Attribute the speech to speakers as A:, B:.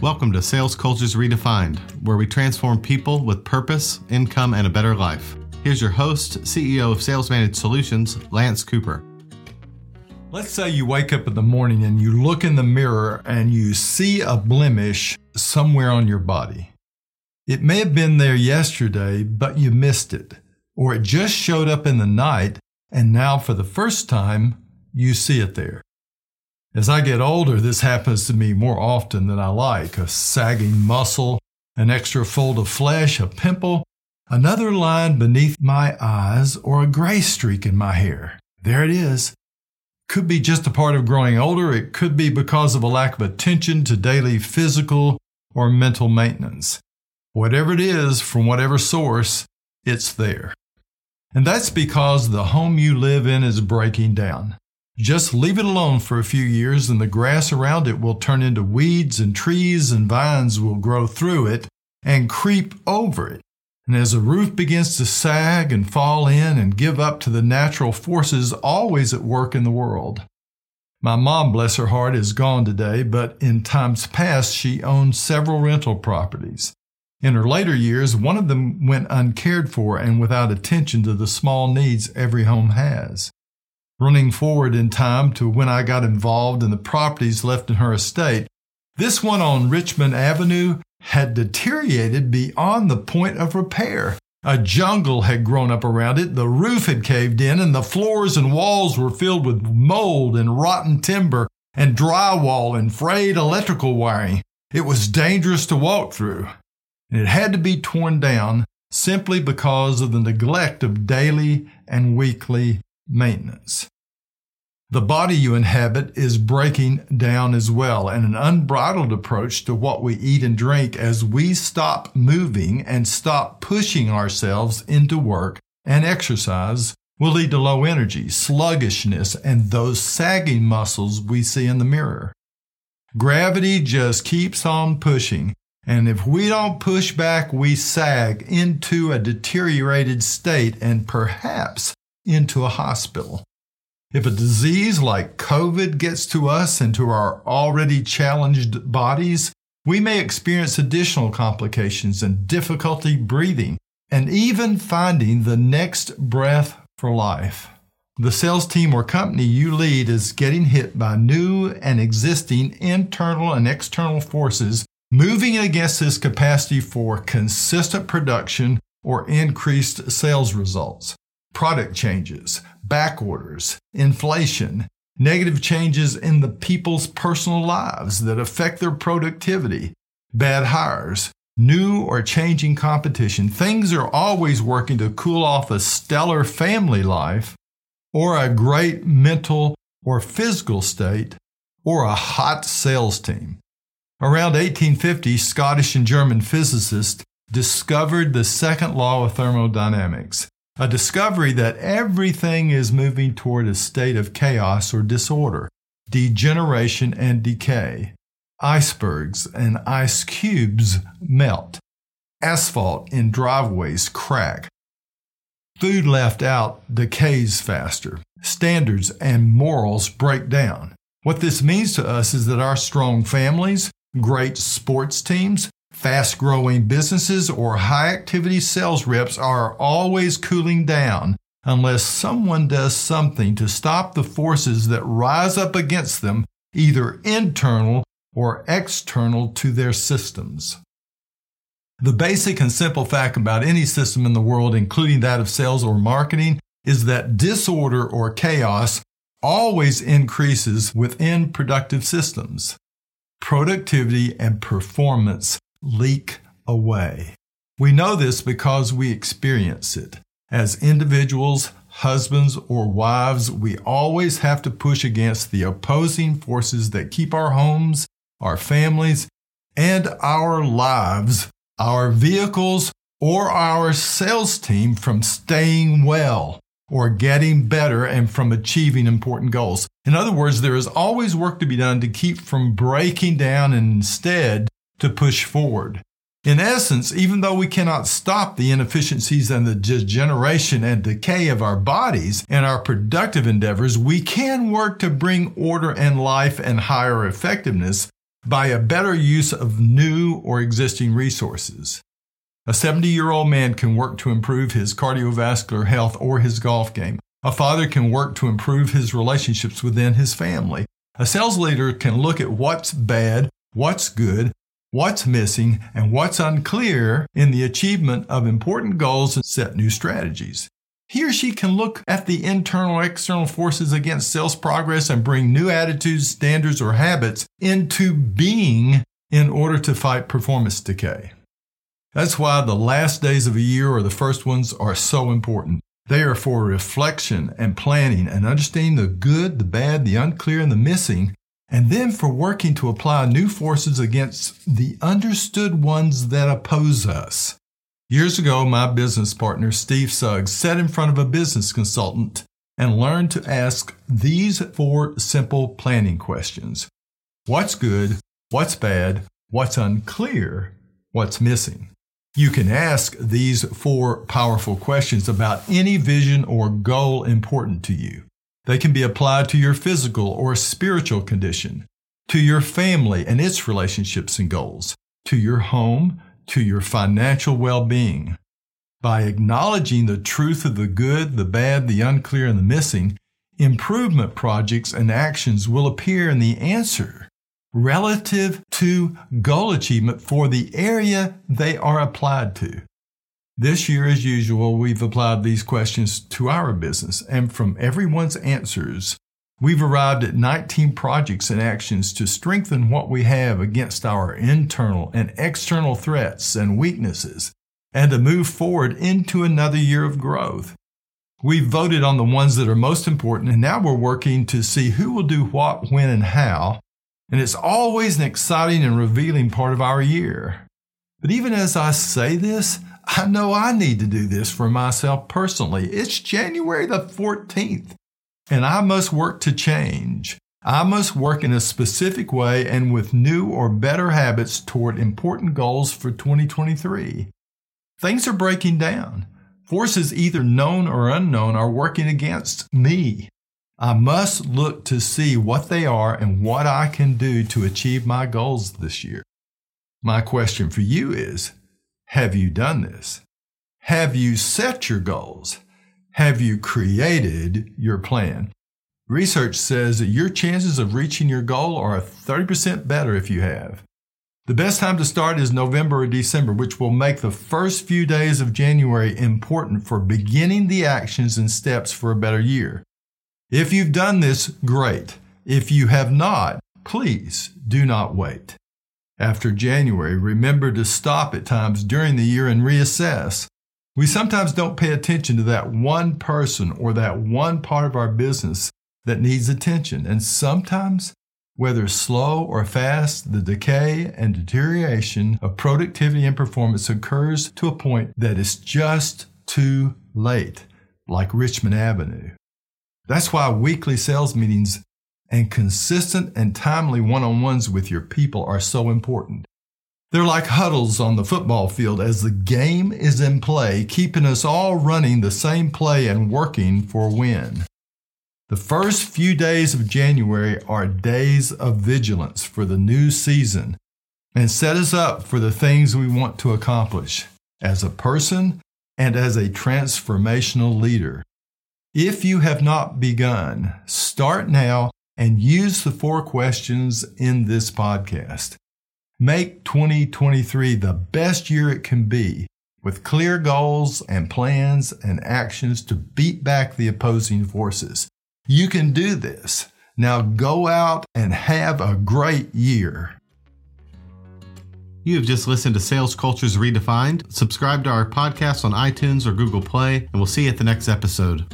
A: Welcome to Sales Cultures Redefined, where we transform people with purpose, income, and a better life. Here's your host, CEO of Sales Managed Solutions, Lance Cooper.
B: Let's say you wake up in the morning and you look in the mirror and you see a blemish somewhere on your body. It may have been there yesterday, but you missed it, or it just showed up in the night and now for the first time you see it there. As I get older, this happens to me more often than I like a sagging muscle, an extra fold of flesh, a pimple, another line beneath my eyes, or a gray streak in my hair. There it is. Could be just a part of growing older. It could be because of a lack of attention to daily physical or mental maintenance. Whatever it is, from whatever source, it's there. And that's because the home you live in is breaking down. Just leave it alone for a few years and the grass around it will turn into weeds and trees and vines will grow through it and creep over it. And as the roof begins to sag and fall in and give up to the natural forces always at work in the world. My mom, bless her heart, is gone today, but in times past she owned several rental properties. In her later years, one of them went uncared for and without attention to the small needs every home has running forward in time to when I got involved in the properties left in her estate. This one on Richmond Avenue had deteriorated beyond the point of repair. A jungle had grown up around it, the roof had caved in, and the floors and walls were filled with mold and rotten timber and drywall and frayed electrical wiring. It was dangerous to walk through, and it had to be torn down simply because of the neglect of daily and weekly maintenance. The body you inhabit is breaking down as well, and an unbridled approach to what we eat and drink as we stop moving and stop pushing ourselves into work and exercise will lead to low energy, sluggishness, and those sagging muscles we see in the mirror. Gravity just keeps on pushing, and if we don't push back, we sag into a deteriorated state and perhaps into a hospital. If a disease like COVID gets to us and to our already challenged bodies, we may experience additional complications and difficulty breathing and even finding the next breath for life. The sales team or company you lead is getting hit by new and existing internal and external forces moving against this capacity for consistent production or increased sales results product changes, back orders, inflation, negative changes in the people's personal lives that affect their productivity, bad hires, new or changing competition. Things are always working to cool off a stellar family life or a great mental or physical state or a hot sales team. Around 1850, Scottish and German physicists discovered the second law of thermodynamics a discovery that everything is moving toward a state of chaos or disorder, degeneration and decay. Icebergs and ice cubes melt. Asphalt in driveways crack. Food left out decays faster. Standards and morals break down. What this means to us is that our strong families, great sports teams, Fast growing businesses or high activity sales reps are always cooling down unless someone does something to stop the forces that rise up against them, either internal or external to their systems. The basic and simple fact about any system in the world, including that of sales or marketing, is that disorder or chaos always increases within productive systems. Productivity and performance leak away. We know this because we experience it. As individuals, husbands, or wives, we always have to push against the opposing forces that keep our homes, our families, and our lives, our vehicles, or our sales team from staying well or getting better and from achieving important goals. In other words, there is always work to be done to keep from breaking down and instead to push forward. In essence, even though we cannot stop the inefficiencies and the degeneration and decay of our bodies and our productive endeavors, we can work to bring order and life and higher effectiveness by a better use of new or existing resources. A 70 year old man can work to improve his cardiovascular health or his golf game. A father can work to improve his relationships within his family. A sales leader can look at what's bad, what's good, what's missing, and what's unclear in the achievement of important goals and set new strategies. He or she can look at the internal external forces against sales progress and bring new attitudes, standards, or habits into being in order to fight performance decay. That's why the last days of a year or the first ones are so important. They are for reflection and planning and understanding the good, the bad, the unclear, and the missing, and then for working to apply new forces against the understood ones that oppose us. Years ago, my business partner, Steve Suggs, sat in front of a business consultant and learned to ask these four simple planning questions What's good? What's bad? What's unclear? What's missing? You can ask these four powerful questions about any vision or goal important to you. They can be applied to your physical or spiritual condition, to your family and its relationships and goals, to your home, to your financial well being. By acknowledging the truth of the good, the bad, the unclear, and the missing, improvement projects and actions will appear in the answer relative to goal achievement for the area they are applied to. This year, as usual, we've applied these questions to our business, and from everyone's answers, We've arrived at 19 projects and actions to strengthen what we have against our internal and external threats and weaknesses and to move forward into another year of growth. We've voted on the ones that are most important and now we're working to see who will do what, when, and how. And it's always an exciting and revealing part of our year. But even as I say this, I know I need to do this for myself personally. It's January the 14th. And I must work to change. I must work in a specific way and with new or better habits toward important goals for 2023. Things are breaking down. Forces either known or unknown are working against me. I must look to see what they are and what I can do to achieve my goals this year. My question for you is Have you done this? Have you set your goals? Have you created your plan? Research says that your chances of reaching your goal are 30% better if you have. The best time to start is November or December, which will make the first few days of January important for beginning the actions and steps for a better year. If you've done this, great. If you have not, please do not wait. After January, remember to stop at times during the year and reassess. We sometimes don't pay attention to that one person or that one part of our business that needs attention. And sometimes, whether slow or fast, the decay and deterioration of productivity and performance occurs to a point that is just too late, like Richmond Avenue. That's why weekly sales meetings and consistent and timely one on ones with your people are so important. They're like huddles on the football field as the game is in play, keeping us all running the same play and working for win. The first few days of January are days of vigilance for the new season and set us up for the things we want to accomplish as a person and as a transformational leader. If you have not begun, start now and use the four questions in this podcast. Make 2023 the best year it can be with clear goals and plans and actions to beat back the opposing forces. You can do this. Now go out and have a great year.
A: You have just listened to Sales Cultures Redefined. Subscribe to our podcast on iTunes or Google Play, and we'll see you at the next episode.